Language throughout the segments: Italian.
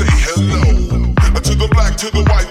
say hello to the black, to the white.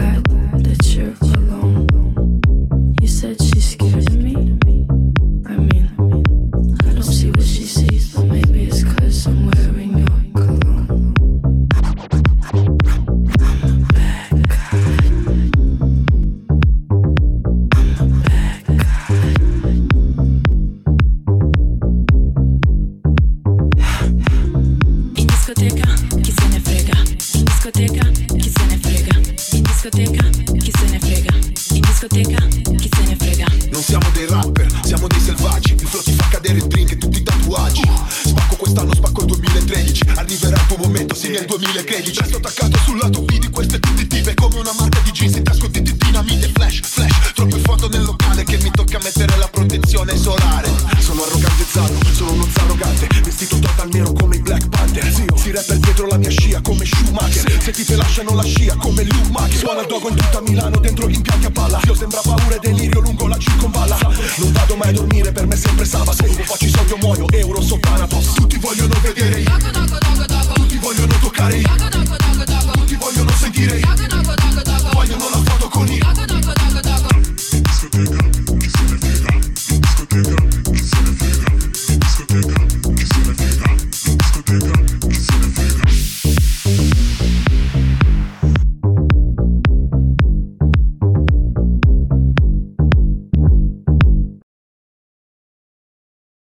work. discoteca, chi se ne frega. Non siamo dei rapper, siamo dei selvaggi. Il flow ti fa cadere il drink e tutti i tatuaggi. Spacco quest'anno, spacco il 2013 Arriverà il tuo momento, sì nel 2013 Resto attaccato sul lato B di queste additive Come una marca di jeans. In tasco di mille Flash, flash, troppo in fondo nel locale Che mi tocca mettere la protezione solare. che lasciano la scia come l'Uma Che suona il dogo in tutta Milano dentro gli impianti a palla. Io sembra paura e delirio lungo la circonvalla. Non vado mai a dormire per me è sempre sabato Faccio i soldi o muoio, euro sottanatos Tutti vogliono vedere.